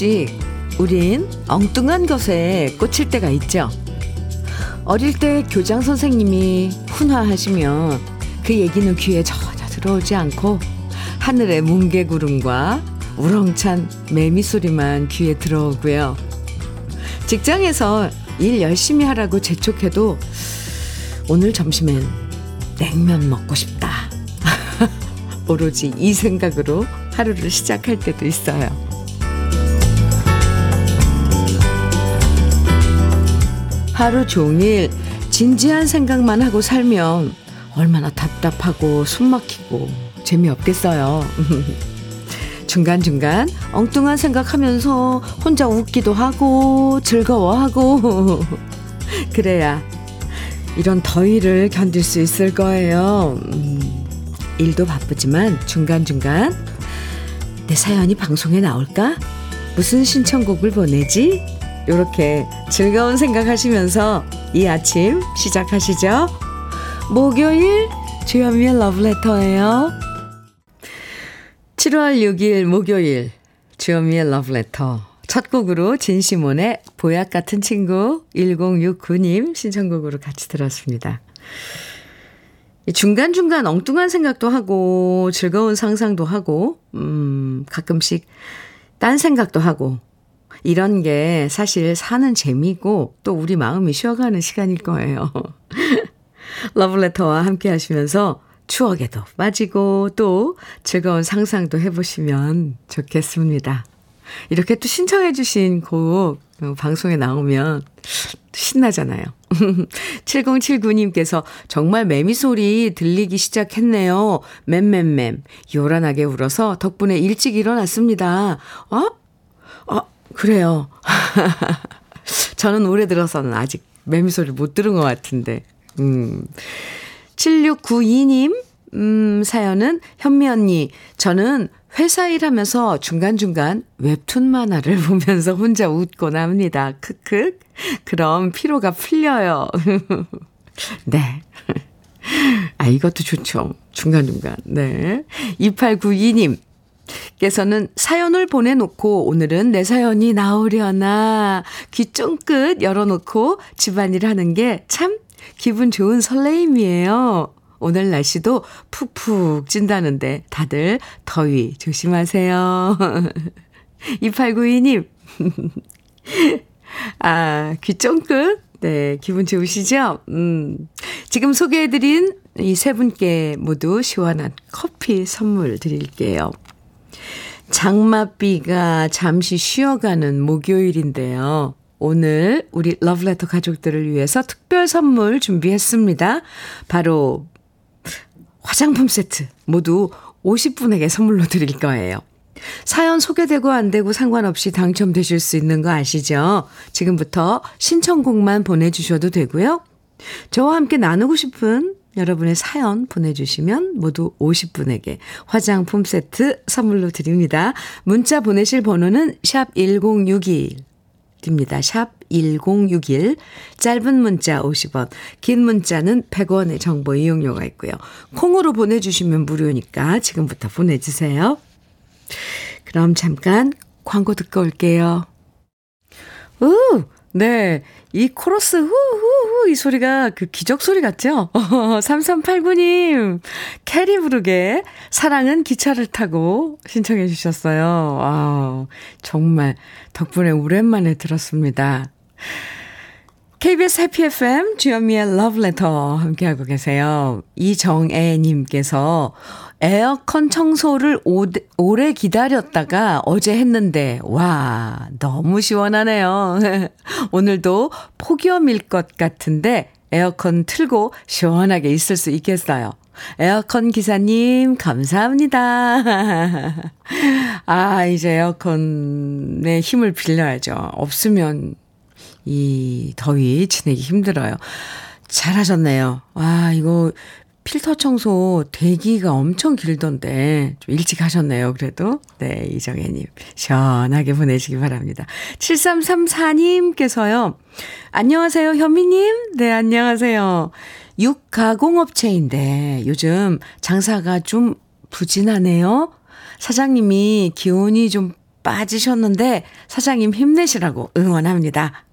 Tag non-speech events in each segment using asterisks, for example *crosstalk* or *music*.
가끔씩 우린 엉뚱한 것에 꽂힐 때가 있죠. 어릴 때 교장 선생님이 훈화하시면 그 얘기는 귀에 전혀 들어오지 않고 하늘의 뭉게구름과 우렁찬 매미 소리만 귀에 들어오고요. 직장에서 일 열심히 하라고 재촉해도 오늘 점심엔 냉면 먹고 싶다. *laughs* 오로지 이 생각으로 하루를 시작할 때도 있어요. 하루 종일 진지한 생각만 하고 살면 얼마나 답답하고 숨막히고 재미없겠어요. *laughs* 중간중간 엉뚱한 생각하면서 혼자 웃기도 하고 즐거워하고 *laughs* 그래야 이런 더위를 견딜 수 있을 거예요. 음, 일도 바쁘지만 중간중간 내 사연이 방송에 나올까? 무슨 신청곡을 보내지? 이렇게 즐거운 생각하시면서 이 아침 시작하시죠. 목요일 주현미의 러브레터예요. 7월 6일 목요일 주현미의 러브레터 첫 곡으로 진시몬의 보약 같은 친구 1069님 신청곡으로 같이 들었습니다. 중간중간 엉뚱한 생각도 하고 즐거운 상상도 하고 음 가끔씩 딴 생각도 하고 이런 게 사실 사는 재미고 또 우리 마음이 쉬어가는 시간일 거예요. *laughs* 러블레터와 함께 하시면서 추억에도 빠지고 또 즐거운 상상도 해보시면 좋겠습니다. 이렇게 또 신청해 주신 곡 어, 방송에 나오면 신나잖아요. *laughs* 7079님께서 정말 매미 소리 들리기 시작했네요. 맴맴맴. 요란하게 울어서 덕분에 일찍 일어났습니다. 어? 어, 그래요. *laughs* 저는 올해 들어서는 아직 매미 소리 못 들은 것 같은데. 음. 7692님, 음, 사연은 현미 언니, 저는 회사 일하면서 중간중간 웹툰 만화를 *laughs* 보면서 혼자 웃곤 합니다. 크크. 그럼 피로가 풀려요. *laughs* 네. 아, 이것도 좋죠. 중간중간. 네. 2892님. 께서는 사연을 보내놓고 오늘은 내 사연이 나오려나 귀 쫑긋 열어놓고 집안일 하는 게 참 기분 좋은 설레임이에요. 오늘 날씨도 푹푹 찐다는데 다들 더위 조심하세요. *laughs* 2892님. *laughs* 아, 귀 쫑긋. 네, 기분 좋으시죠? 음. 지금 소개해드린 이 세 분께 모두 시원한 커피 선물 드릴게요. 장맛비가 잠시 쉬어가는 목요일인데요. 오늘 우리 러브레터 가족들을 위해서 특별 선물 준비했습니다. 바로 화장품 세트 모두 50분에게 선물로 드릴 거예요. 사연 소개되고 안 되고 상관없이 당첨되실 수 있는 거 아시죠? 지금부터 신청곡만 보내주셔도 되고요. 저와 함께 나누고 싶은 여러분의 사연 보내주시면 모두 50분에게 화장품 세트 선물로 드립니다. 문자 보내실 번호는 샵 1061. 입니다. 샵 1061. 짧은 문자 50원, 긴 문자는 100원의 정보 이용료가 있고요. 콩으로 보내주시면 무료니까 지금부터 보내주세요. 그럼 잠깐 광고 듣고 올게요. 우! 네. 이 코러스 후후후 이 소리가 그 기적 소리 같죠? *laughs* 3389님 캐리 부르게 사랑은 기차를 타고 신청해 주셨어요. 와 정말 덕분에 오랜만에 들었습니다. KBS 해피 FM 주현미의 러브레터 함께하고 계세요. 이정애님께서 에어컨 청소를 오, 오래 기다렸다가 어제 했는데, 와, 너무 시원하네요. *laughs* 오늘도 폭염일 것 같은데, 에어컨 틀고 시원하게 있을 수 있겠어요. 에어컨 기사님, 감사합니다. *laughs* 아, 이제 에어컨의 힘을 빌려야죠. 없으면 이 더위 지내기 힘들어요. 잘하셨네요. 와, 이거 필터 청소 대기가 엄청 길던데 좀 일찍 하셨네요. 그래도 네 이정혜님 시원하게 보내시기 바랍니다. 7334님께서요. 안녕하세요 현미님. 네 안녕하세요. 육가공업체인데 요즘 장사가 좀 부진하네요. 사장님이 기온이 좀 빠지셨는데 사장님 힘내시라고 응원합니다.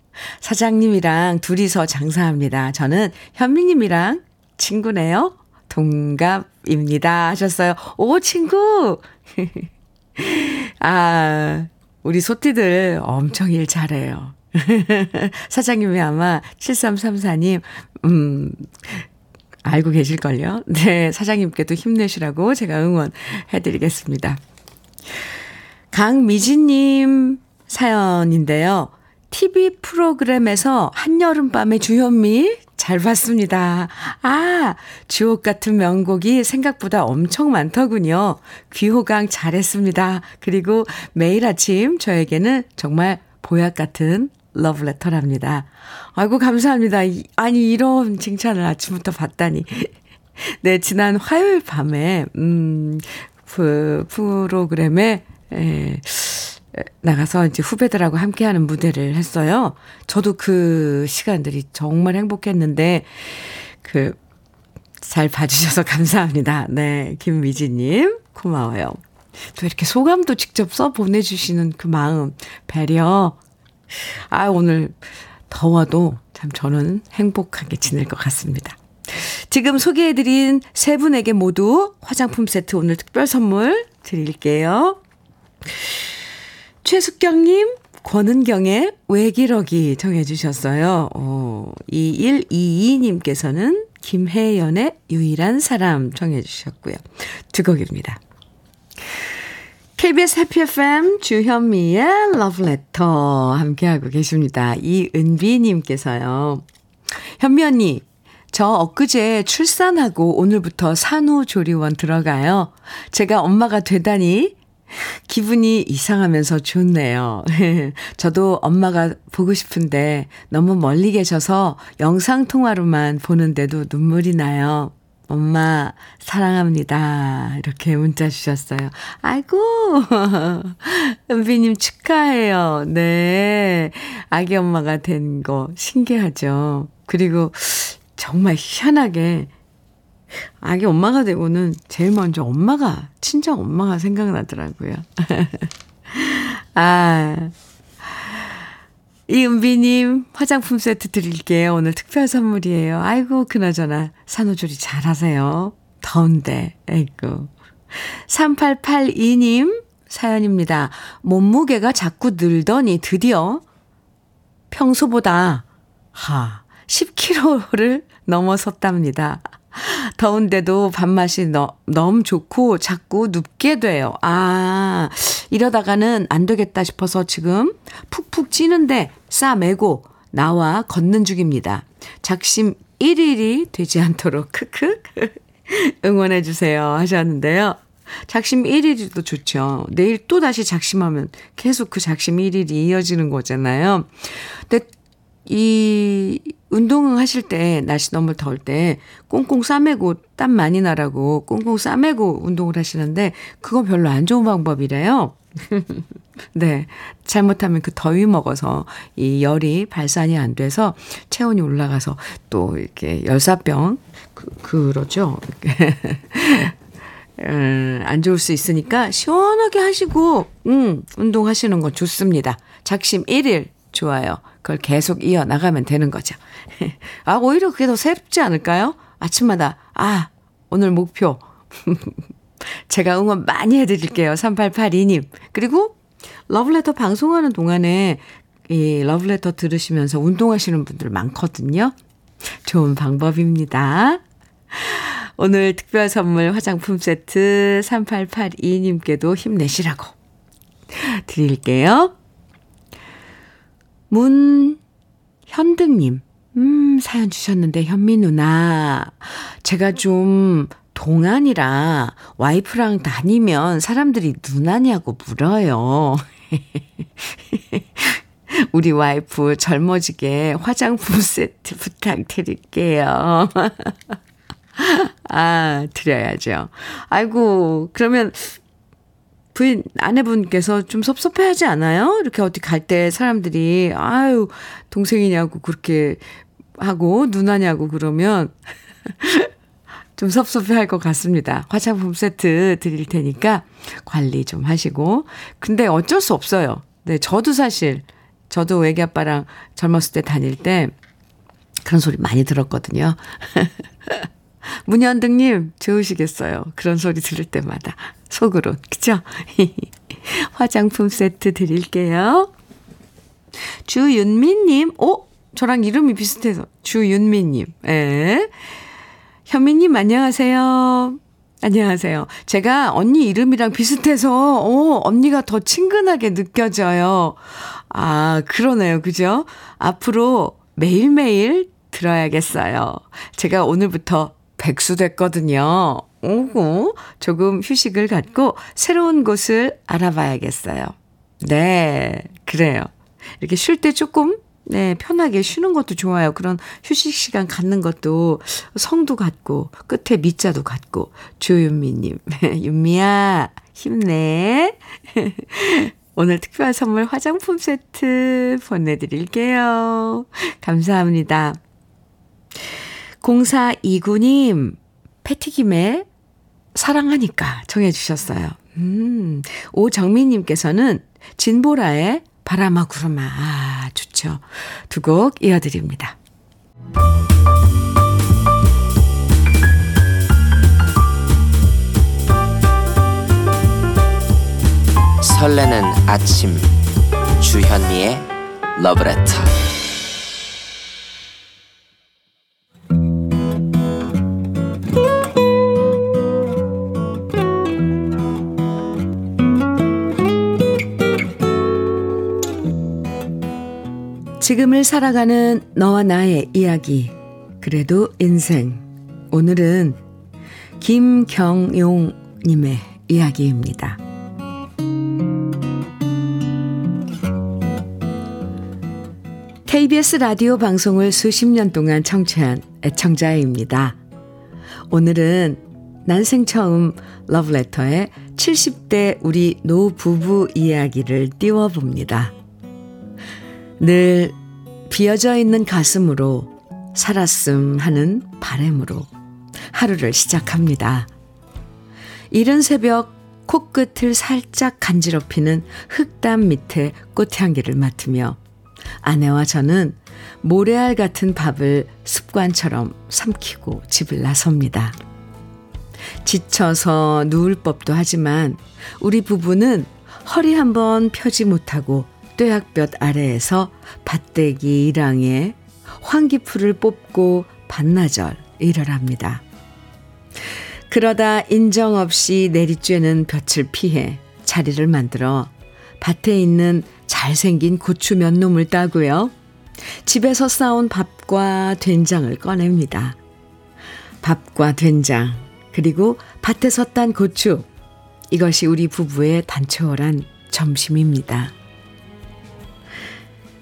사장님이랑 둘이서 장사합니다. 저는 현미님이랑 친구네요. 동갑입니다. 하셨어요. 오, 친구! *laughs* 아, 우리 소띠들 엄청 일 잘해요. *laughs* 사장님이 아마 7334님, 음, 알고 계실걸요? 네, 사장님께도 힘내시라고 제가 응원해드리겠습니다. 강미진님 사연인데요. TV 프로그램에서 한여름밤의 주현미 잘 봤습니다. 아, 주옥 같은 명곡이 생각보다 엄청 많더군요. 귀호강 잘했습니다. 그리고 매일 아침 저에게는 정말 보약 같은 러브레터랍니다. 아이고, 감사합니다. 아니, 이런 칭찬을 아침부터 받다니. *laughs* 네, 지난 화요일 밤에, 음, 그 프로그램에, 에, 나가서 이제 후배들하고 함께하는 무대를 했어요. 저도 그 시간들이 정말 행복했는데, 그, 잘 봐주셔서 *laughs* 감사합니다. 네, 김미지님, 고마워요. 또 이렇게 소감도 직접 써 보내주시는 그 마음, 배려. 아, 오늘 더워도 참 저는 행복하게 지낼 것 같습니다. 지금 소개해드린 세 분에게 모두 화장품 세트 오늘 특별 선물 드릴게요. 최숙경님, 권은경의 외기러기 정해주셨어요. 어, 2122님께서는 김혜연의 유일한 사람 정해주셨고요. 두 곡입니다. KBS 해피 FM 주현미의 러브레터 함께하고 계십니다. 이은비님께서요. 현미 언니, 저 엊그제 출산하고 오늘부터 산후조리원 들어가요. 제가 엄마가 되다니 *laughs* 기분이 이상하면서 좋네요. *laughs* 저도 엄마가 보고 싶은데 너무 멀리 계셔서 영상통화로만 보는데도 눈물이 나요. 엄마, 사랑합니다. 이렇게 문자 주셨어요. 아이고, *laughs* 은비님 축하해요. 네. 아기 엄마가 된 거 신기하죠. 그리고 정말 희한하게 아기 엄마가 되고는 제일 먼저 엄마가, 친정 엄마가 생각나더라고요. *laughs* 아. 이은비님, 화장품 세트 드릴게요. 오늘 특별 선물이에요. 아이고, 그나저나, 산후조리 잘 하세요. 더운데, 아이고. 3882님, 사연입니다. 몸무게가 자꾸 늘더니 드디어 평소보다, 하, 10kg를 넘어섰답니다. 더운데도 밥맛이 너, 너무 좋고 자꾸 눕게 돼요. 아, 이러다가는 안 되겠다 싶어서 지금 푹푹 찌는데 싸매고 나와 걷는 중입니다. 작심 1일이 되지 않도록 크크 *laughs* 응원해 주세요 하셨는데요. 작심 1일이도 좋죠. 내일 또 다시 작심하면 계속 그 작심 1일이 이어지는 거잖아요. 근데 이 운동 하실 때 날씨 너무 더울 때 꽁꽁 싸매고 땀 많이 나라고 꽁꽁 싸매고 운동을 하시는데 그거 별로 안 좋은 방법이래요. *laughs* 네. 잘못하면 그 더위 먹어서 이 열이 발산이 안 돼서 체온이 올라가서 또 이렇게 열사병 그, 그러죠. 음, *laughs* 안 좋을 수 있으니까 시원하게 하시고 음, 운동하시는 건 좋습니다. 작심 1일 좋아요. 그걸 계속 이어나가면 되는 거죠. *laughs* 아, 오히려 그게 더 새롭지 않을까요? 아침마다, 아, 오늘 목표. *laughs* 제가 응원 많이 해드릴게요. 3882님. 그리고 러브레터 방송하는 동안에 이 러브레터 들으시면서 운동하시는 분들 많거든요. 좋은 방법입니다. 오늘 특별 선물 화장품 세트 3882님께도 힘내시라고 드릴게요. 문현등님, 음, 사연 주셨는데, 현미 누나. 제가 좀 동안이라 와이프랑 다니면 사람들이 누나냐고 물어요. *laughs* 우리 와이프 젊어지게 화장품 세트 부탁드릴게요. *laughs* 아, 드려야죠. 아이고, 그러면 부인, 아내분께서 좀 섭섭해 하지 않아요? 이렇게 어디 갈 때 사람들이, 아유, 동생이냐고 그렇게 하고, 누나냐고 그러면, *laughs* 좀 섭섭해 할 것 같습니다. 화장품 세트 드릴 테니까 관리 좀 하시고. 근데 어쩔 수 없어요. 네, 저도 사실, 저도 애기 아빠랑 젊었을 때 다닐 때 그런 소리 많이 들었거든요. *laughs* 문현등님, 좋으시겠어요. 그런 소리 들을 때마다. 속으로. 그죠? *laughs* 화장품 세트 드릴게요. 주윤미님, 오! 저랑 이름이 비슷해서. 주윤미님, 예. 현미님, 안녕하세요. 안녕하세요. 제가 언니 이름이랑 비슷해서, 어, 언니가 더 친근하게 느껴져요. 아, 그러네요. 그죠? 앞으로 매일매일 들어야겠어요. 제가 오늘부터 백수 됐거든요. 오고, 조금 휴식을 갖고 새로운 곳을 알아봐야겠어요. 네, 그래요. 이렇게 쉴 때 조금 네, 편하게 쉬는 것도 좋아요. 그런 휴식 시간 갖는 것도 성도 같고, 끝에 밑자도 같고, 조윤미 님. *laughs* 윤미야, 힘내. *laughs* 오늘 특별 선물 화장품 세트 보내 드릴게요. 감사합니다. 0429님, 패티김에 사랑하니까 정해주셨어요. 음, 오정민님께서는 진보라의 바람아 구름아. 아, 좋죠. 두 곡 이어드립니다. 설레는 아침 주현미의 러브레터 지금을 살아가는 너와 나의 이야기. 그래도 인생. 오늘은 김경용님의 이야기입니다. KBS 라디오 방송을 수십 년 동안 청취한 애청자입니다. 오늘은 난생 처음 러브레터의 70대 우리 노부부 이야기를 띄워봅니다. 늘 비어져 있는 가슴으로 살았음 하는 바램으로 하루를 시작합니다. 이른 새벽 코끝을 살짝 간지럽히는 흙담 밑에 꽃향기를 맡으며 아내와 저는 모래알 같은 밥을 습관처럼 삼키고 집을 나섭니다. 지쳐서 누울 법도 하지만 우리 부부는 허리 한번 펴지 못하고 뙤약볕 아래에서 밭대기 일항에 황기풀을 뽑고 반나절 일을 합니다. 그러다 인정 없이 내리쬐는 볕을 피해 자리를 만들어 밭에 있는 잘생긴 고추 몇 놈을 따고요. 집에서 싸온 밥과 된장을 꺼냅니다. 밥과 된장, 그리고 밭에서 딴 고추. 이것이 우리 부부의 단초란 점심입니다.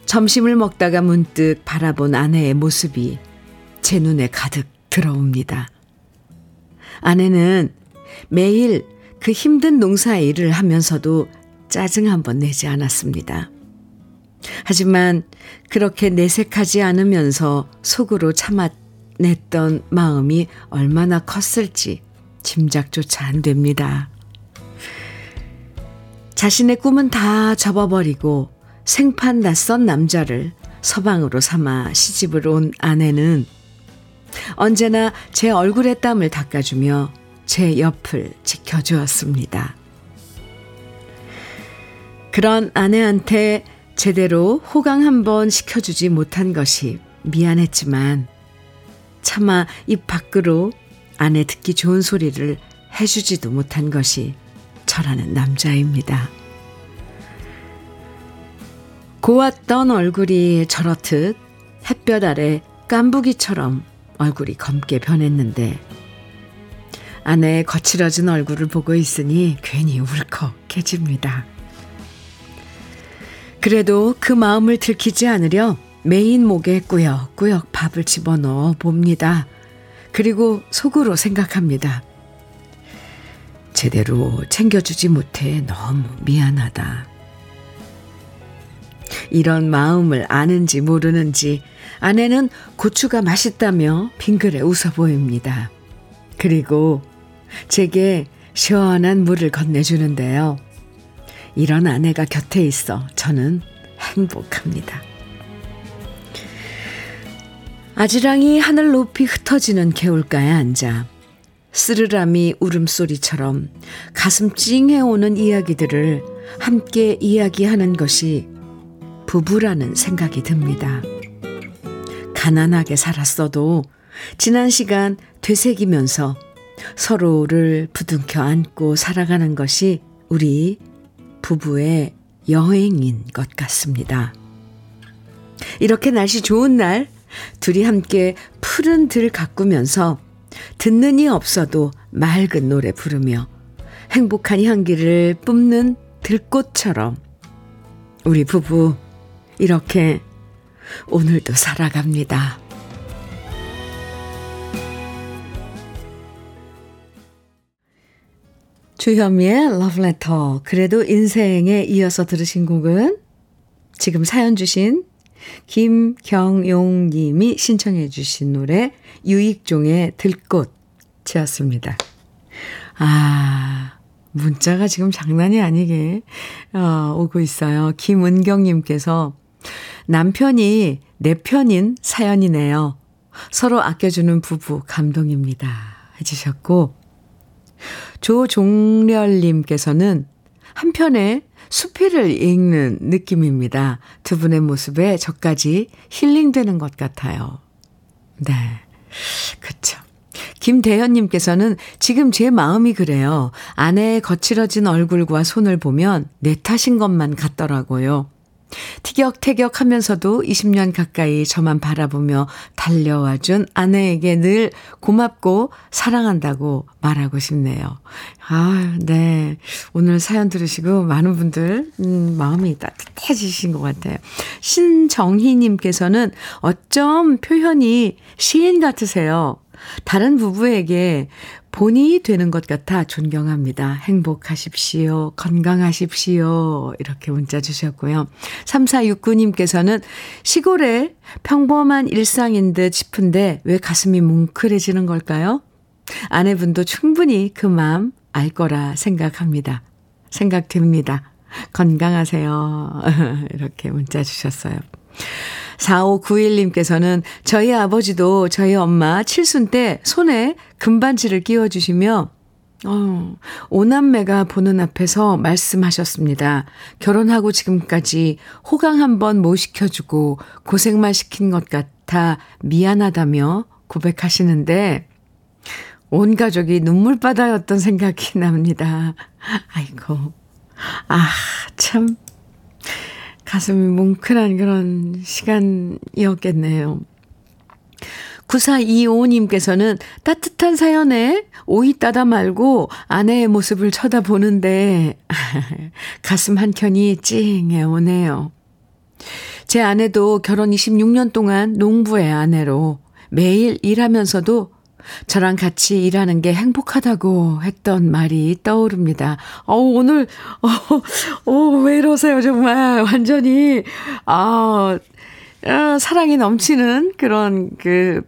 점심을 먹다가 문득 바라본 아내의 모습이 제 눈에 가득 들어옵니다. 아내는 매일 그 힘든 농사 일을 하면서도 짜증 한번 내지 않았습니다. 하지만 그렇게 내색하지 않으면서 속으로 참아냈던 마음이 얼마나 컸을지 짐작조차 안 됩니다. 자신의 꿈은 다 접어버리고 생판 낯선 남자를 서방으로 삼아 시집을 온 아내는 언제나 제 얼굴에 땀을 닦아주며 제 옆을 지켜주었습니다. 그런 아내한테 제대로 호강 한번 시켜주지 못한 것이 미안했지만 차마 입 밖으로 아내 듣기 좋은 소리를 해주지도 못한 것이 저라는 남자입니다. 고왔던 얼굴이 저렇듯 햇볕 아래 깐부기처럼 얼굴이 검게 변했는데 아내의 거칠어진 얼굴을 보고 있으니 괜히 울컥해집니다. 그래도 그 마음을 들키지 않으려 메인 목에 꾸역꾸역 밥을 집어넣어 봅니다. 그리고 속으로 생각합니다. 제대로 챙겨주지 못해 너무 미안하다. 이런 마음을 아는지 모르는지 아내는 고추가 맛있다며 빙그레 웃어 보입니다. 그리고 제게 시원한 물을 건네주는데요. 이런 아내가 곁에 있어 저는 행복합니다. 아지랑이 하늘 높이 흩어지는 개울가에 앉아 쓰르라미 울음소리처럼 가슴 찡해오는 이야기들을 함께 이야기하는 것이 부부라는 생각이 듭니다. 가난하게 살았어도 지난 시간 되새기면서 서로를 부둥켜 안고 살아가는 것이 우리 부부의 여행인 것 같습니다. 이렇게 날씨 좋은 날 둘이 함께 푸른 들 가꾸면서 듣는 이 없어도 맑은 노래 부르며 행복한 향기를 뿜는 들꽃처럼 우리 부부 이렇게 오늘도 살아갑니다. 주현미의 러브레터 그래도 인생에 이어서 들으신 곡은 지금 사연 주신 김경용 님이 신청해 주신 노래 유익종의 들꽃이었습니다. 아, 문자가 지금 장난이 아니게 어, 오고 있어요. 김은경 님께서 남편이 내 편인 사연이네요. 서로 아껴주는 부부 감동입니다. 해주셨고 조종렬님께서는 한편에 수필을 읽는 느낌입니다. 두 분의 모습에 저까지 힐링되는 것 같아요. 네. 그쵸. 김대현님께서는 지금 제 마음이 그래요. 아내의 거칠어진 얼굴과 손을 보면 내 탓인 것만 같더라고요. 티격태격 하면서도 20년 가까이 저만 바라보며 달려와 준 아내에게 늘 고맙고 사랑한다고 말하고 싶네요. 아, 네. 오늘 사연 들으시고 많은 분들, 음, 마음이 따뜻해지신 것 같아요. 신정희님께서는 어쩜 표현이 시인 같으세요. 다른 부부에게 본이 되는 것 같아 존경합니다. 행복하십시오. 건강하십시오. 이렇게 문자 주셨고요. 3469님께서는 시골에 평범한 일상인 듯 싶은데 왜 가슴이 뭉클해지는 걸까요? 아내분도 충분히 그 마음 알 거라 생각합니다. 생각됩니다. 건강하세요. *laughs* 이렇게 문자 주셨어요. 4591님께서는 저희 아버지도 저희 엄마 칠순 때 손에 금반지를 끼워주시며 어, 오남매가 보는 앞에서 말씀하셨습니다. 결혼하고 지금까지 호강 한번 못 시켜주고 고생만 시킨 것 같아 미안하다며 고백하시는데 온 가족이 눈물바다였던 생각이 *laughs* 납니다. 아이고. 아, 참. 가슴이 뭉클한 그런 시간이었겠네요. 9425님께서는 따뜻한 사연에 오이 따다 말고 아내의 모습을 쳐다보는데 *laughs* 가슴 한켠이 찡해 오네요. 제 아내도 결혼 26년 동안 농부의 아내로 매일 일하면서도 저랑 같이 일하는 게 행복하다고 했던 말이 떠오릅니다. 어 오늘, 어, 어, 왜 이러세요, 정말. 완전히, 아, 아, 사랑이 넘치는 그런 그,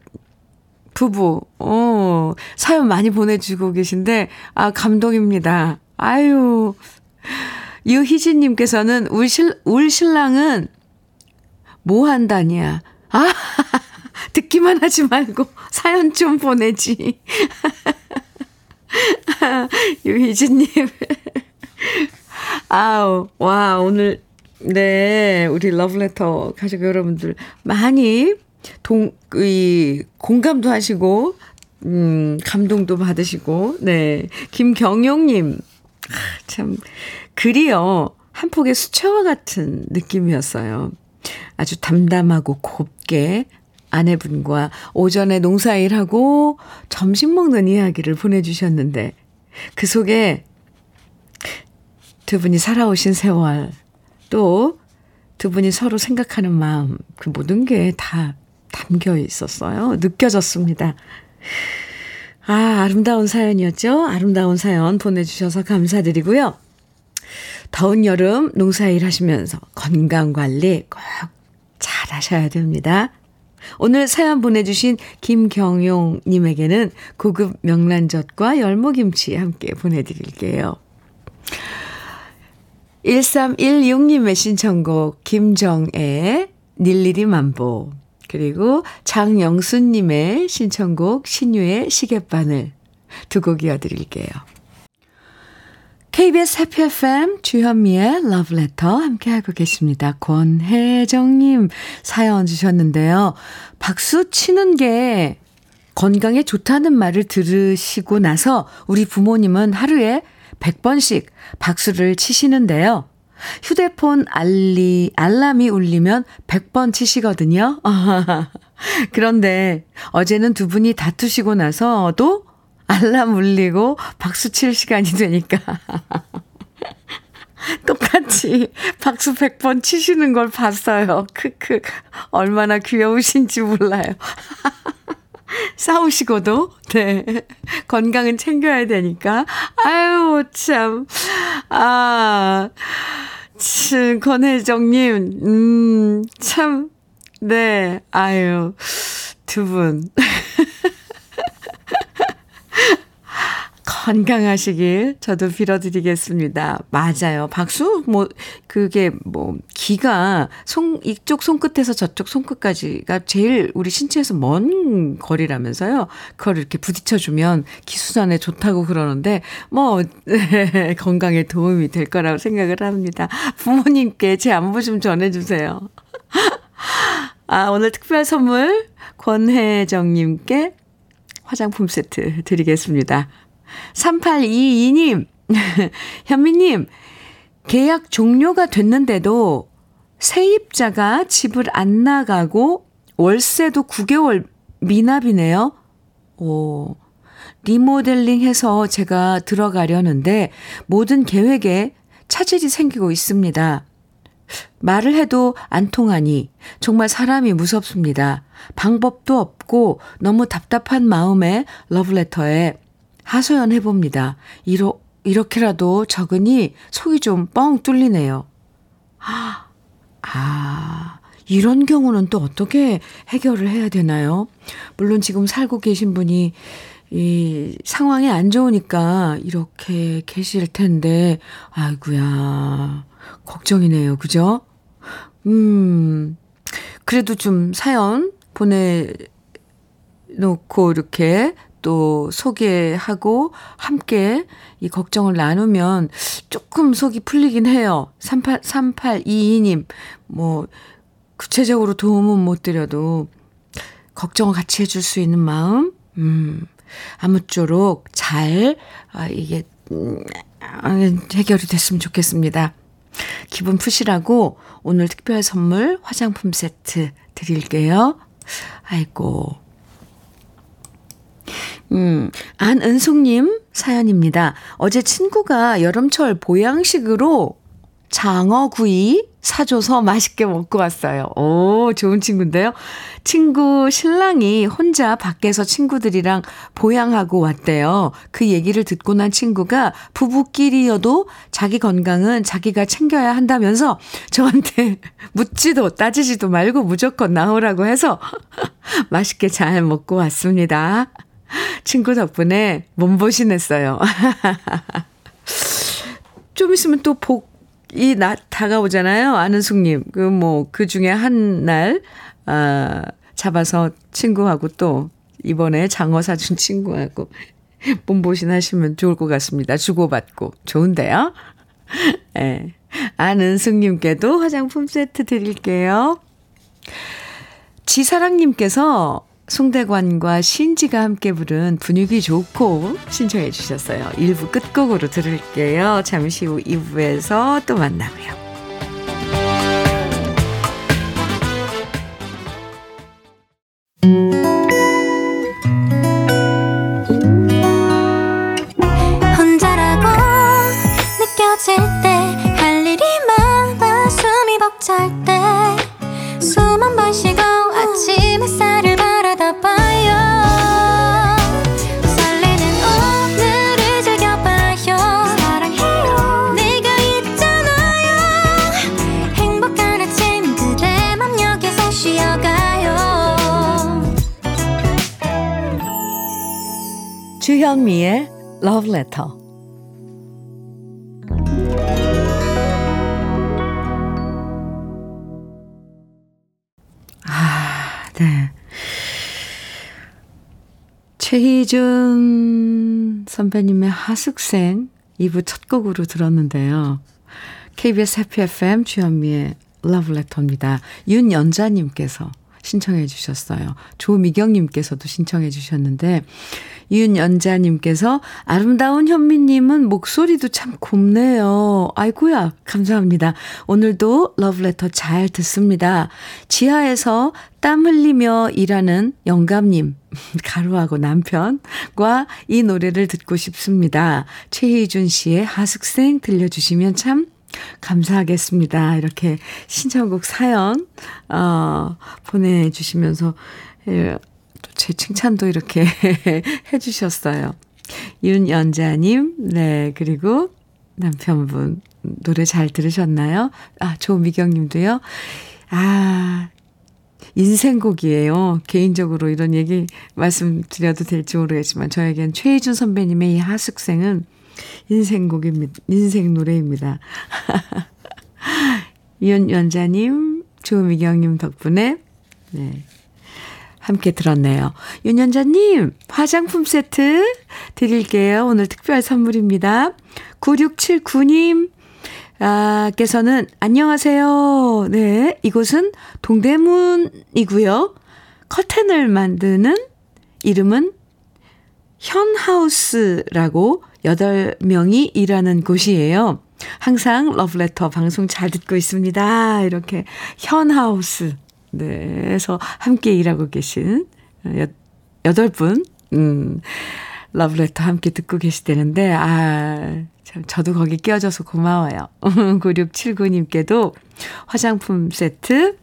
부부, 어, 사연 많이 보내주고 계신데, 아, 감동입니다. 아유. 유희진님께서는 울, 실, 울 신랑은 뭐 한다냐. 아, 듣기만 하지 말고 *laughs* 사연 좀 보내지. *laughs* 유희진님. *laughs* 아우, 와, 오늘, 네, 우리 러브레터 가족 여러분들 많이 동, 이, 공감도 하시고, 음, 감동도 받으시고, 네. 김경용님. 아, 참, 글이요. 한 폭의 수채화 같은 느낌이었어요. 아주 담담하고 곱게 아내분과 오전에 농사일하고 점심 먹는 이야기를 보내주셨는데 그 속에 두 분이 살아오신 세월 또 두 분이 서로 생각하는 마음 그 모든 게 다 담겨 있었어요. 느껴졌습니다. 아, 아름다운 사연이었죠? 아름다운 사연 보내주셔서 감사드리고요. 더운 여름 농사일 하시면서 건강 관리 꼭 잘 하셔야 됩니다. 오늘 사연 보내주신 김경용님에게는 고급 명란젓과 열무김치 함께 보내드릴게요. 1316님의 신청곡 김정애의 닐리리 만보 그리고 장영수님의 신청곡 신유의 시계바늘 두 곡 이어드릴게요. KBS 해피 FM 주현미의 러브레터 함께하고 계십니다. 권혜정님 사연 주셨는데요. 박수 치는 게 건강에 좋다는 말을 들으시고 나서 우리 부모님은 하루에 100번씩 박수를 치시는데요. 휴대폰 알리, 알람이 울리면 100번 치시거든요. *laughs* 그런데 어제는 두 분이 다투시고 나서도 알람 울리고 박수 칠 시간이 되니까. *laughs* 똑같이 박수 100번 치시는 걸 봤어요. 크크. 얼마나 귀여우신지 몰라요. *laughs* 싸우시고도, 네. 건강은 챙겨야 되니까. 아유, 참. 아, 참, 권혜정님, 음, 참, 네. 아유, 두 분. *laughs* *laughs* 건강하시길 저도 빌어드리겠습니다. 맞아요. 박수, 뭐, 그게 뭐, 기가 손, 이쪽 손끝에서 저쪽 손끝까지가 제일 우리 신체에서 먼 거리라면서요. 그걸 이렇게 부딪혀주면 기수산에 좋다고 그러는데, 뭐, 네, *laughs* 건강에 도움이 될 거라고 생각을 합니다. 부모님께 제 안부 좀 전해주세요. *laughs* 아, 오늘 특별 선물 권혜정님께 화장품 세트 드리겠습니다. 3822님, *laughs* 현미님, 계약 종료가 됐는데도 세입자가 집을 안 나가고 월세도 9개월 미납이네요. 오, 리모델링 해서 제가 들어가려는데 모든 계획에 차질이 생기고 있습니다. 말을 해도 안 통하니 정말 사람이 무섭습니다. 방법도 없고 너무 답답한 마음에 러브레터에 하소연해 봅니다. 이러, 이렇게라도 적으니 속이 좀 뻥 뚫리네요. 아, 이런 경우는 또 어떻게 해결을 해야 되나요? 물론 지금 살고 계신 분이 이 상황이 안 좋으니까 이렇게 계실 텐데, 아이구야 걱정이네요. 그죠? 음, 그래도 좀 사연 보내놓고 이렇게 또 소개하고 함께 이 걱정을 나누면 조금 속이 풀리긴 해요. 38, 3822님, 뭐, 구체적으로 도움은 못 드려도 걱정을 같이 해줄 수 있는 마음, 음, 아무쪼록 잘, 아, 이게, 음, 해결이 됐으면 좋겠습니다. 기분 푸시라고 오늘 특별 선물 화장품 세트 드릴게요. 아이고, 음, 안은숙님 사연입니다. 어제 친구가 여름철 보양식으로 장어구이 사줘서 맛있게 먹고 왔어요. 오, 좋은 친구인데요. 친구 신랑이 혼자 밖에서 친구들이랑 보양하고 왔대요. 그 얘기를 듣고 난 친구가 부부끼리여도 자기 건강은 자기가 챙겨야 한다면서 저한테 *laughs* 묻지도 따지지도 말고 무조건 나오라고 해서 *laughs* 맛있게 잘 먹고 왔습니다. 친구 덕분에 몸보신했어요. *laughs* 좀 있으면 또 복 이 나, 다가오잖아요. 아는 숙님. 그 뭐, 그 중에 한 날, 아, 잡아서 친구하고 또 이번에 장어 사준 *laughs* 친구하고 몸보신 하시면 좋을 것 같습니다. 주고받고. 좋은데요? *laughs* 예. 네. 안은숙님께도 화장품 세트 드릴게요. 지사랑님께서 송대관과 신지가 함께 부른 분위기 좋고 신청해 주셨어요. 1부 끝곡으로 들을게요. 잠시 후 2부에서 또 만나고요. 주현미의 Love Letter. 아, 네. 최희준 선배님의 하숙생 2부 첫 곡으로 들었는데요. KBS 해피 FM 주현미의 Love Letter입니다. 윤연자님께서 신청해 주셨어요. 조미경님께서도 신청해 주셨는데, 윤연자님께서 아름다운 현미님은 목소리도 참 곱네요. 아이고야, 감사합니다. 오늘도 러브레터 잘 듣습니다. 지하에서 땀 흘리며 일하는 영감님, *laughs* 가루하고 남편과 이 노래를 듣고 싶습니다. 최희준 씨의 하숙생 들려주시면 참 감사하겠습니다. 이렇게 신청곡 사연, 어, 보내주시면서, 예, 제 칭찬도 이렇게 *laughs* 해주셨어요. 윤연자님, 네, 그리고 남편분, 노래 잘 들으셨나요? 아, 조미경 님도요. 아, 인생곡이에요. 개인적으로 이런 얘기 말씀드려도 될지 모르겠지만, 저에겐 최희준 선배님의 이 하숙생은 인생곡입니다. 인생 노래입니다. 윤연자님, *laughs* 조미경님 덕분에, 네. 함께 들었네요. 윤연자님, 화장품 세트 드릴게요. 오늘 특별 선물입니다. 9679님, 아, 께서는, 안녕하세요. 네, 이곳은 동대문이고요. 커튼을 만드는 이름은 현하우스라고 8명이 일하는 곳이에요. 항상 러브레터 방송 잘 듣고 있습니다. 이렇게 현하우스. 네. 에서 함께 일하고 계신 여덟 분, 음, 러브레터 함께 듣고 계시다는데, 아, 참, 저도 거기 끼워줘서 고마워요. *laughs* 9679님께도 화장품 세트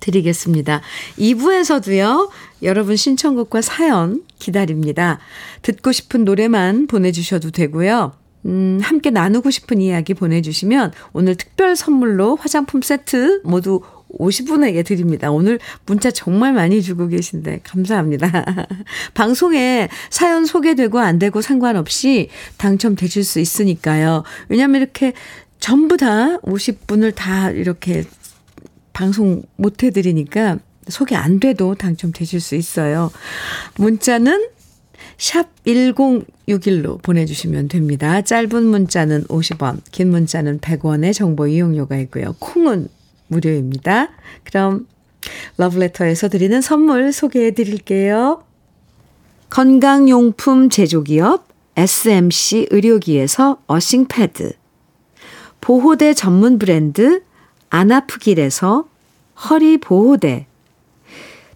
드리겠습니다. 2부에서도요, 여러분 신청곡과 사연 기다립니다. 듣고 싶은 노래만 보내주셔도 되고요. 음, 함께 나누고 싶은 이야기 보내주시면 오늘 특별 선물로 화장품 세트 모두 50분에게 드립니다. 오늘 문자 정말 많이 주고 계신데 감사합니다. *laughs* 방송에 사연 소개되고 안 되고 상관없이 당첨되실 수 있으니까요. 왜냐하면 이렇게 전부 다 50분을 다 이렇게 방송 못 해드리니까 소개 안 돼도 당첨되실 수 있어요. 문자는 샵 1061로 보내주시면 됩니다. 짧은 문자는 50원, 긴 문자는 100원의 정보 이용료가 있고요. 콩은 무료입니다. 그럼 러브레터에서 드리는 선물 소개해 드릴게요. 건강용품 제조기업 SMC 의료기에서 어싱패드 보호대 전문 브랜드 안아프길에서 허리보호대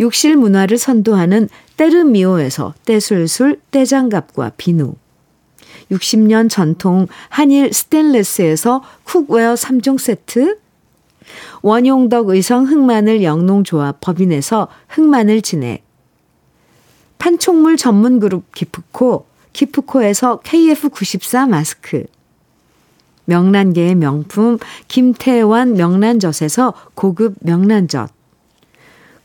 욕실 문화를 선도하는 때르미오에서 때술술 때장갑과 비누. 60년 전통 한일 스텐레스에서 cookware 3종 세트. 원용덕 의성 흑마늘 영농조합 법인에서 흑마늘 진액. 판촉물 전문 그룹 기프코, 기프코에서 KF94 마스크. 명란계의 명품 김태환 명란젓에서 고급 명란젓.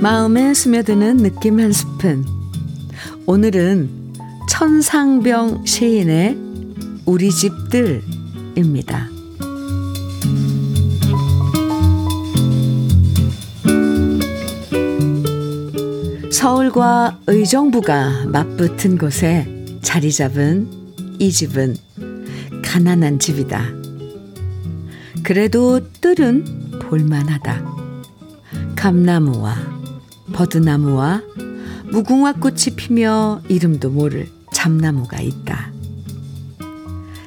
마음에 스며드는 느낌 한 스푼. 오늘은 천상병 시인의 우리 집들입니다. 서울과 의정부가 맞붙은 곳에 자리 잡은 이 집은 가난한 집이다. 그래도 뜰은 볼만하다. 감나무와 버드나무와 무궁화 꽃이 피며 이름도 모를 잠나무가 있다.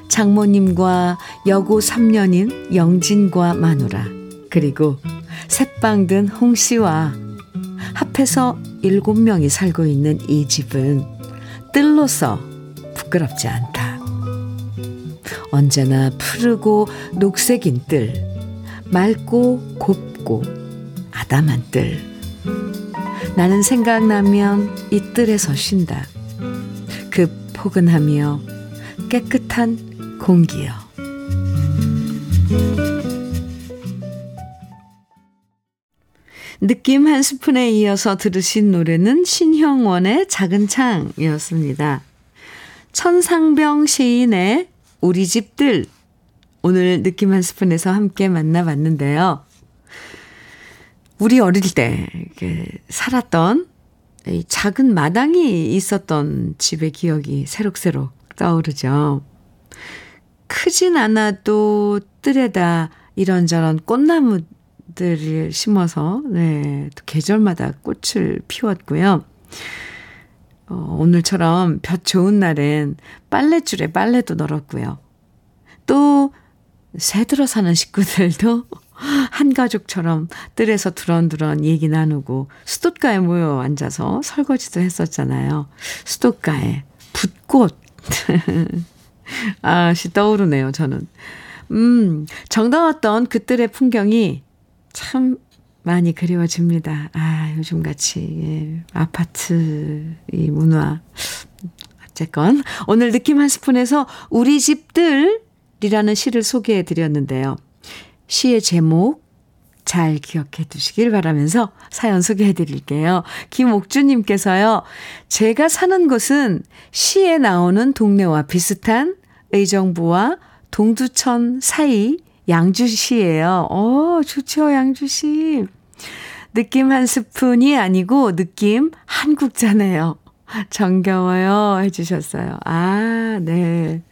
장모님과 여고 3년인 영진과 마누라 그리고 새빵 든 홍씨와 합해서 7명이 살고 있는 이 집은 뜰로서 부끄럽지 않다. 언제나 푸르고 녹색인 뜰, 맑고 곱고 아담한 뜰. 나는 생각나면 이 뜰에서 쉰다. 그 포근하며 깨끗한 공기여. 느낌 한 스푼에 이어서 들으신 노래는 신형원의 작은 창이었습니다. 천상병 시인의 우리 집들 오늘 느낌 한 스푼에서 함께 만나봤는데요. 우리 어릴 때 살았던 작은 마당이 있었던 집의 기억이 새록새록 떠오르죠. 크진 않아도 뜰에다 이런저런 꽃나무들을 심어서 네, 계절마다 꽃을 피웠고요. 어, 오늘처럼 볕 좋은 날엔 빨래줄에 빨래도 널었고요. 또 새들어 사는 식구들도 한 가족처럼 뜰에서 두런두런 얘기 나누고 수도가에 모여 앉아서 설거지도 했었잖아요. 수도가에 붓꽃. *laughs* 아시 떠오르네요, 저는. 음, 정다웠던 그뜰의 풍경이 참 많이 그리워집니다. 아, 요즘 같이, 예, 아파트, 이 문화. 어쨌건, 오늘 느낌 한 스푼에서 우리 집들이라는 시를 소개해 드렸는데요. 시의 제목 잘 기억해 두시길 바라면서 사연 소개해 드릴게요. 김옥주님께서요, 제가 사는 곳은 시에 나오는 동네와 비슷한 의정부와 동두천 사이 양주시예요. 어, 좋죠, 양주시. 느낌 한 스푼이 아니고 느낌 한 국자네요. 정겨워요 해주셨어요. 아, 네.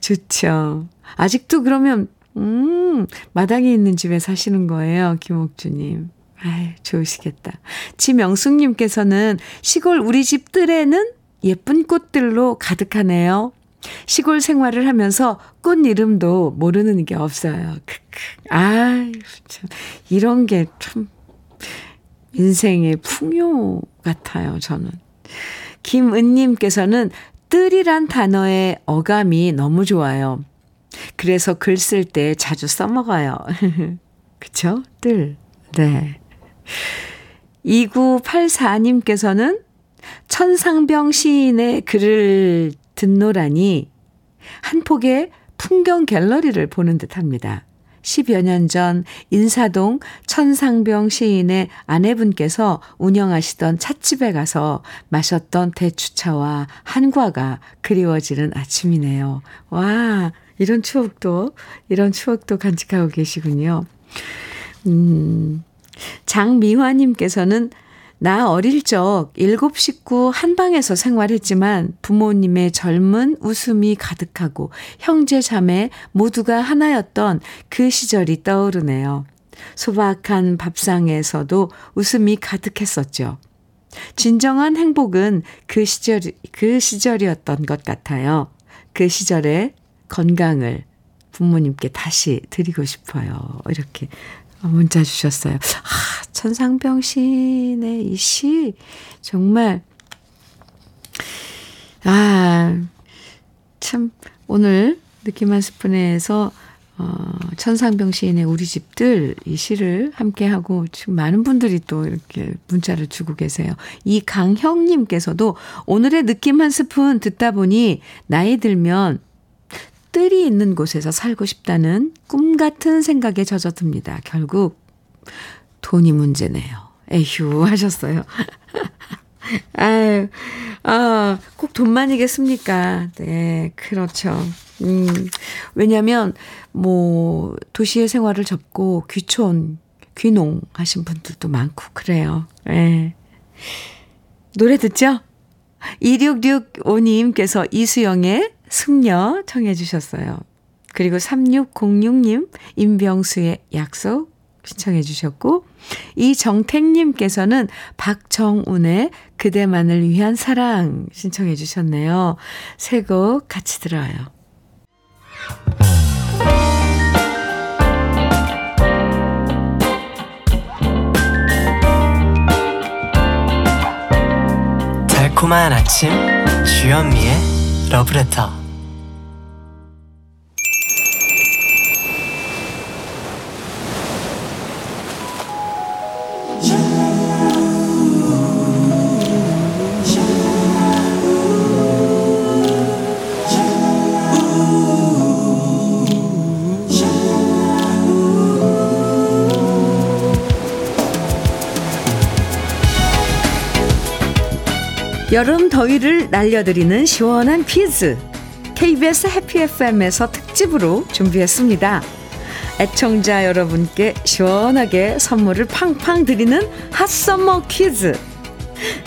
좋죠. 아직도 그러면 음, 마당에 있는 집에 사시는 거예요, 김옥주님. 아이, 좋으시겠다. 지명숙님께서는 시골 우리 집 뜰에는 예쁜 꽃들로 가득하네요. 시골 생활을 하면서 꽃 이름도 모르는 게 없어요. 크크. 아, 참. 이런 게 참 인생의 풍요 같아요, 저는. 김은님께서는 뜰이란 단어의 어감이 너무 좋아요. 그래서 글 쓸 때 자주 써먹어요. *laughs* 그쵸? 뜰. 네. 2984님께서는 천상병 시인의 글을 듣노라니 한 폭의 풍경 갤러리를 보는 듯 합니다. 10여 년 전 인사동 천상병 시인의 아내분께서 운영하시던 찻집에 가서 마셨던 대추차와 한과가 그리워지는 아침이네요. 와, 이런 추억도, 이런 추억도 간직하고 계시군요. 음, 장미화님께서는 나 어릴 적 일곱 식구 한 방에서 생활했지만 부모님의 젊은 웃음이 가득하고 형제 자매 모두가 하나였던 그 시절이 떠오르네요. 소박한 밥상에서도 웃음이 가득했었죠. 진정한 행복은 그 시절, 그 시절이었던 것 같아요. 그 시절에 건강을 부모님께 다시 드리고 싶어요. 이렇게 문자 주셨어요. 아, 천상병 시인의 이 시, 정말, 아, 참, 오늘 느낌 한 스푼에서 어, 천상병 시인의 우리 집들 이 시를 함께 하고 지금 많은 분들이 또 이렇게 문자를 주고 계세요. 이 강형님께서도 오늘의 느낌 한 스푼 듣다 보니 나이 들면 뜰이 있는 곳에서 살고 싶다는 꿈 같은 생각에 젖어듭니다. 결국 돈이 문제네요. 에휴, 하셨어요. *laughs* 아유, 아, 꼭 돈만이겠습니까? 네, 그렇죠. 음, 왜냐면, 뭐, 도시의 생활을 접고 귀촌, 귀농 하신 분들도 많고, 그래요. 예. 네. 노래 듣죠? 2665님께서 이수영의 승려 청해 주셨어요. 그리고 3606님, 임병수의 약속 신청해 주셨고, 이정택님께서는 박정운의 그대만을 위한 사랑 신청해 주셨네요. 세곡 같이 들어요. 달콤한 아침 주현미의 러브레터 여름 더위를 날려드리는 시원한 퀴즈. KBS 해피 FM에서 특집으로 준비했습니다. 애청자 여러분께 시원하게 선물을 팡팡 드리는 핫서머 퀴즈.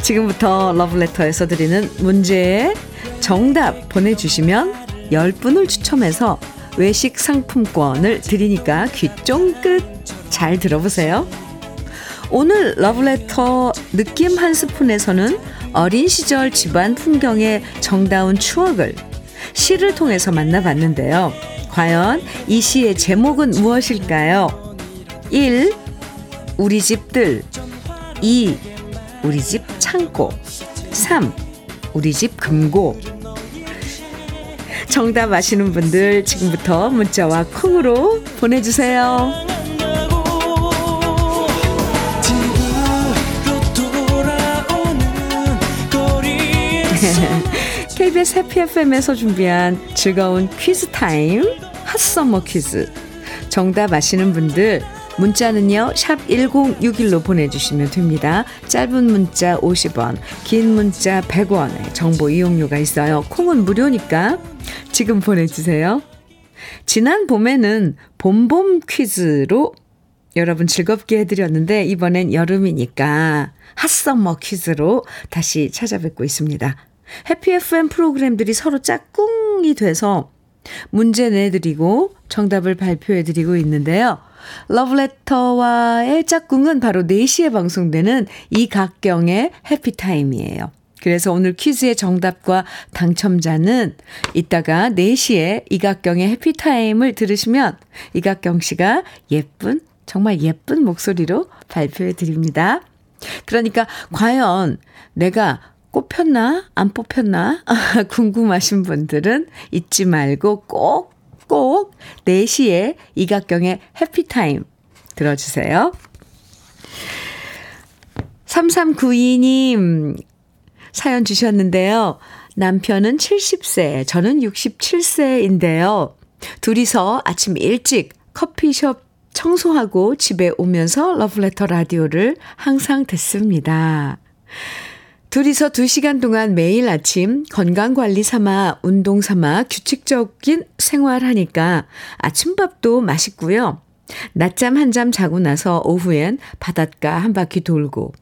지금부터 러브레터에서 드리는 문제의 정답 보내주시면 10분을 추첨해서 외식 상품권을 드리니까 귀 쫑긋 잘 들어보세요. 오늘 러브레터 느낌 한 스푼에서는 어린 시절 집안 풍경의 정다운 추억을 시를 통해서 만나봤는데요. 과연 이 시의 제목은 무엇일까요? 1. 우리 집들 2. 우리 집 창고 3. 우리 집 금고 정답 아시는 분들 지금부터 문자와 콩으로 보내주세요. KBS 해피 FM에서 준비한 즐거운 퀴즈 타임 hot summer 퀴즈. 정답 아시는 분들 문자는요. 샵 1061로 보내주시면 됩니다. 짧은 문자 50원, 긴 문자 100원의 정보 이용료가 있어요. 콩은 무료니까 지금 보내주세요. 지난 봄에는 봄봄 퀴즈로 여러분 즐겁게 해드렸는데 이번엔 여름이니까 hot summer 퀴즈로 다시 찾아뵙고 있습니다. 해피 FM 프로그램들이 서로 짝꿍이 돼서 문제 내드리고 정답을 발표해드리고 있는데요. 러브레터와의 짝꿍은 바로 4시에 방송되는 이각경의 해피타임이에요. 그래서 오늘 퀴즈의 정답과 당첨자는 이따가 4시에 이각경의 해피타임을 들으시면 이각경 씨가 예쁜, 정말 예쁜 목소리로 발표해 드립니다. 그러니까 과연 내가 꼽혔나? 안 뽑혔나? *laughs* 궁금하신 분들은 잊지 말고 꼭, 꼭 4시에 이각경의 해피타임 들어주세요. 3392님 사연 주셨는데요. 남편은 70세, 저는 67세인데요. 둘이서 아침 일찍 커피숍 청소하고 집에 오면서 러브레터 라디오를 항상 듣습니다. 둘이서 2시간 동안 매일 아침 건강관리 삼아 운동 삼아 규칙적인 생활하니까 아침밥도 맛있고요. 낮잠 한 잠 자고 나서 오후엔 바닷가 한 바퀴 돌고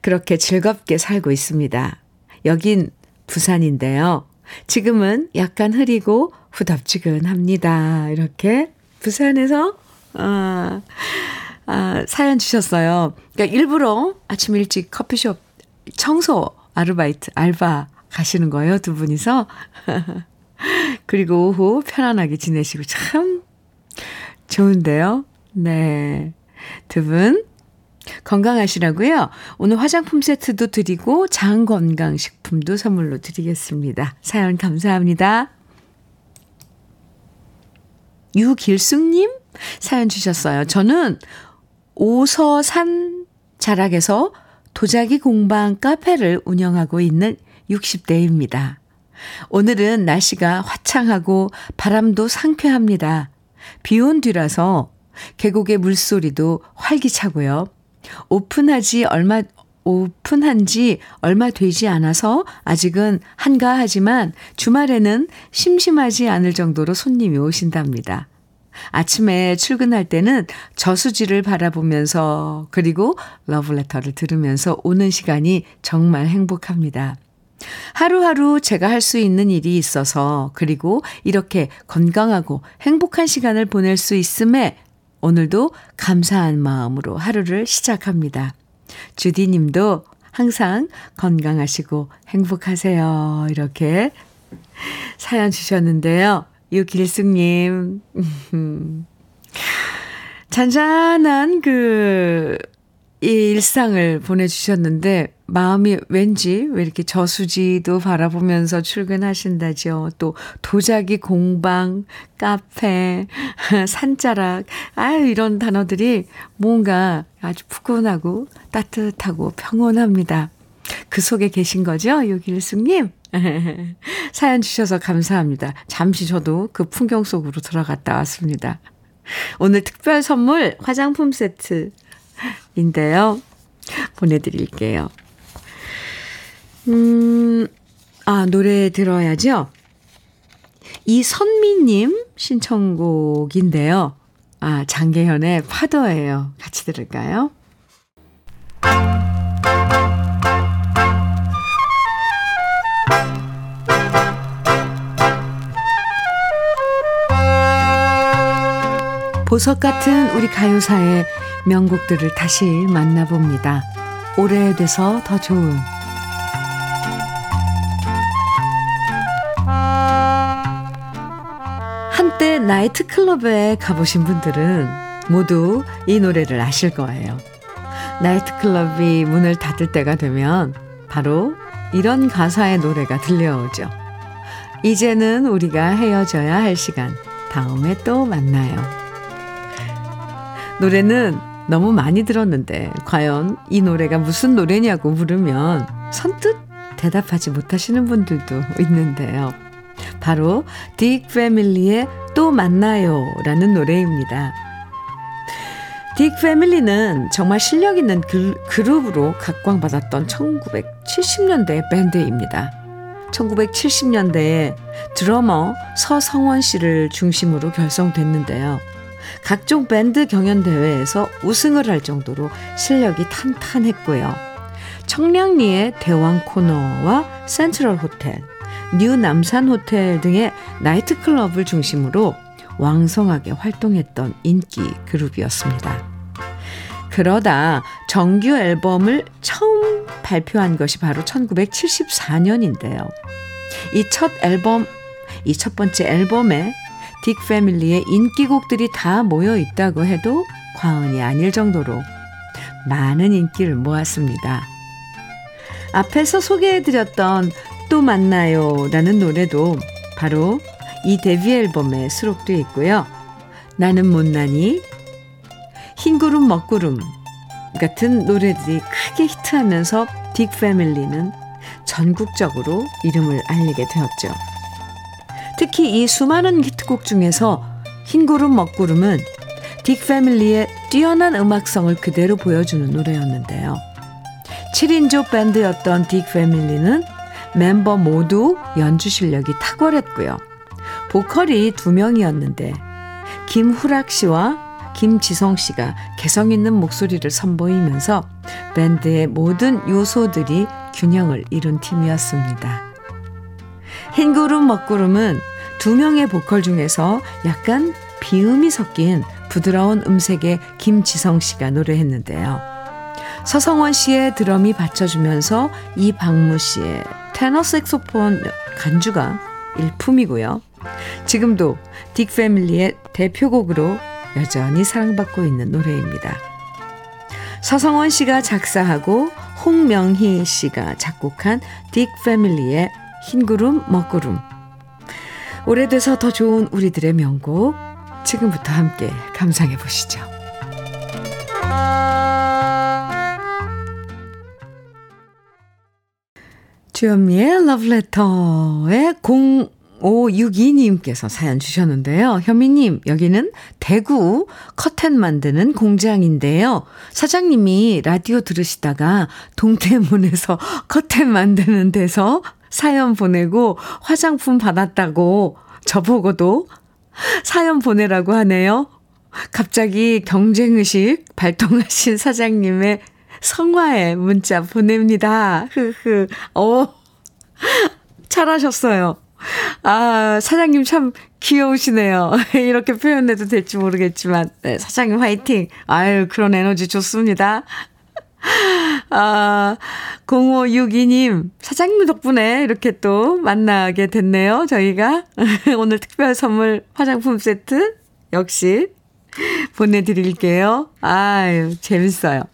그렇게 즐겁게 살고 있습니다. 여긴 부산인데요. 지금은 약간 흐리고 후덥지근합니다. 이렇게 부산에서 아, 아, 사연 주셨어요. 그러니까 일부러 아침 일찍 커피숍 청소 아르바이트, 알바 가시는 거예요, 두 분이서. *laughs* 그리고 오후 편안하게 지내시고 참 좋은데요. 네. 두 분 건강하시라고요. 오늘 화장품 세트도 드리고 장 건강 식품도 선물로 드리겠습니다. 사연 감사합니다. 유길숙 님 사연 주셨어요. 저는 오서산 자락에서 도자기 공방 카페를 운영하고 있는 60대입니다. 오늘은 날씨가 화창하고 바람도 상쾌합니다. 비 온 뒤라서 계곡의 물소리도 활기차고요. 오픈하지 얼마, 오픈한 지 얼마 되지 않아서 아직은 한가하지만 주말에는 심심하지 않을 정도로 손님이 오신답니다. 아침에 출근할 때는 저수지를 바라보면서 그리고 러브레터를 들으면서 오는 시간이 정말 행복합니다. 하루하루 제가 할 수 있는 일이 있어서 그리고 이렇게 건강하고 행복한 시간을 보낼 수 있음에 오늘도 감사한 마음으로 하루를 시작합니다. 주디 님도 항상 건강하시고 행복하세요. 이렇게 사연 주셨는데요. 유길숙님. *laughs* 잔잔한 그 일상을 보내주셨는데, 마음이 왠지 왜 이렇게 저수지도 바라보면서 출근하신다죠. 또 도자기 공방, 카페, *laughs* 산자락, 아유, 이런 단어들이 뭔가 아주 푸근하고 따뜻하고 평온합니다. 그 속에 계신 거죠? 유길숙님? *laughs* 사연 주셔서 감사합니다. 잠시 저도 그 풍경 속으로 들어갔다 왔습니다. 오늘 특별 선물 화장품 세트인데요. 보내드릴게요. 음, 아, 노래 들어야죠? 이선미님 신청곡인데요. 아, 장계현의 파도예요. 같이 들을까요? 보석 같은 우리 가요사의 명곡들을 다시 만나봅니다. 오래돼서 더 좋은 한때 나이트클럽에 가보신 분들은 모두 이 노래를 아실 거예요. 나이트클럽이 문을 닫을 때가 되면 바로 이런 가사의 노래가 들려오죠. 이제는 우리가 헤어져야 할 시간. 다음에 또 만나요. 노래는 너무 많이 들었는데 과연 이 노래가 무슨 노래냐고 물으면 선뜻 대답하지 못하시는 분들도 있는데요. 바로 딕 패밀리의 또 만나요 라는 노래입니다. 딕 패밀리는 정말 실력 있는 그, 그룹으로 각광받았던 1970년대 밴드입니다. 1970년대에 드러머 서성원 씨를 중심으로 결성됐는데요. 각종 밴드 경연 대회에서 우승을 할 정도로 실력이 탄탄했고요. 청량리의 대왕 코너와 센트럴 호텔, 뉴 남산 호텔 등의 나이트클럽을 중심으로 왕성하게 활동했던 인기 그룹이었습니다. 그러다 정규 앨범을 처음 발표한 것이 바로 1974년인데요. 이 첫 앨범, 이 첫 번째 앨범에 딕 패밀리의 인기곡들이 다 모여 있다고 해도 과언이 아닐 정도로 많은 인기를 모았습니다. 앞에서 소개해드렸던 또 만나요 라는 노래도 바로 이 데뷔 앨범에 수록되어 있고요. 나는 못나니, 흰구름 먹구름 같은 노래들이 크게 히트하면서 딕 패밀리는 전국적으로 이름을 알리게 되었죠. 특히 이 수많은 히트곡 중에서 흰구름 먹구름은 딕 패밀리의 뛰어난 음악성을 그대로 보여주는 노래였는데요. 7인조 밴드였던 딕 패밀리는 멤버 모두 연주 실력이 탁월했고요. 보컬이 두 명이었는데 김후락 씨와 김지성 씨가 개성 있는 목소리를 선보이면서 밴드의 모든 요소들이 균형을 이룬 팀이었습니다. 흰구름 먹구름은 두 명의 보컬 중에서 약간 비음이 섞인 부드러운 음색의 김지성 씨가 노래했는데요. 서성원 씨의 드럼이 받쳐주면서 이박무 씨의 테너 색소폰 간주가 일품이고요. 지금도 딕 패밀리의 대표곡으로 여전히 사랑받고 있는 노래입니다. 서성원 씨가 작사하고 홍명희 씨가 작곡한 딕 패밀리의 흰구름 먹구름 오래돼서 더 좋은 우리들의 명곡 지금부터 함께 감상해 보시죠. 주현미의 러브레터의 0562님께서 사연 주셨는데요. 현미님, 여기는 대구 커튼 만드는 공장인데요. 사장님이 라디오 들으시다가 동대문에서 *laughs* 커튼 만드는 데서 사연 보내고 화장품 받았다고 저보고도 사연 보내라고 하네요. 갑자기 경쟁의식 발동하신 사장님의 성화에 문자 보냅니다. 흐흐. 어, 잘하셨어요. 아, 사장님 참 귀여우시네요. *laughs* 이렇게 표현해도 될지 모르겠지만, 네, 사장님 화이팅! 아유, 그런 에너지 좋습니다. *laughs* 아, 0562님, 사장님 덕분에 이렇게 또 만나게 됐네요, 저희가. *laughs* 오늘 특별 선물 화장품 세트 역시 보내드릴게요. 아유, 재밌어요.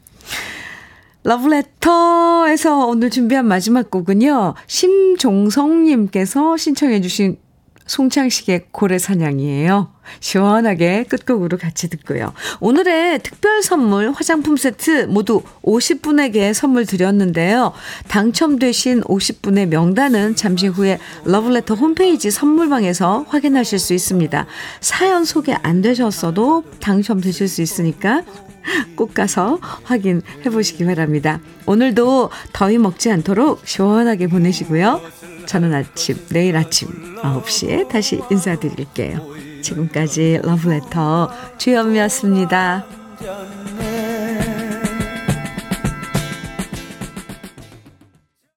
러브레터에서 오늘 준비한 마지막 곡은요. 심종성님께서 신청해주신 송창식의 고래 사냥이에요. 시원하게 끝곡으로 같이 듣고요. 오늘의 특별 선물 화장품 세트 모두 50분에게 선물 드렸는데요. 당첨되신 50분의 명단은 잠시 후에 러브레터 홈페이지 선물방에서 확인하실 수 있습니다. 사연 소개 안 되셨어도 당첨되실 수 있으니까 꼭 가서 확인해 보시기 바랍니다. 오늘도 더위 먹지 않도록 시원하게 보내시고요. 저는 아침, 내일 아침 9시에 다시 인사드릴게요. 지금까지 러브레터 주현미였습니다.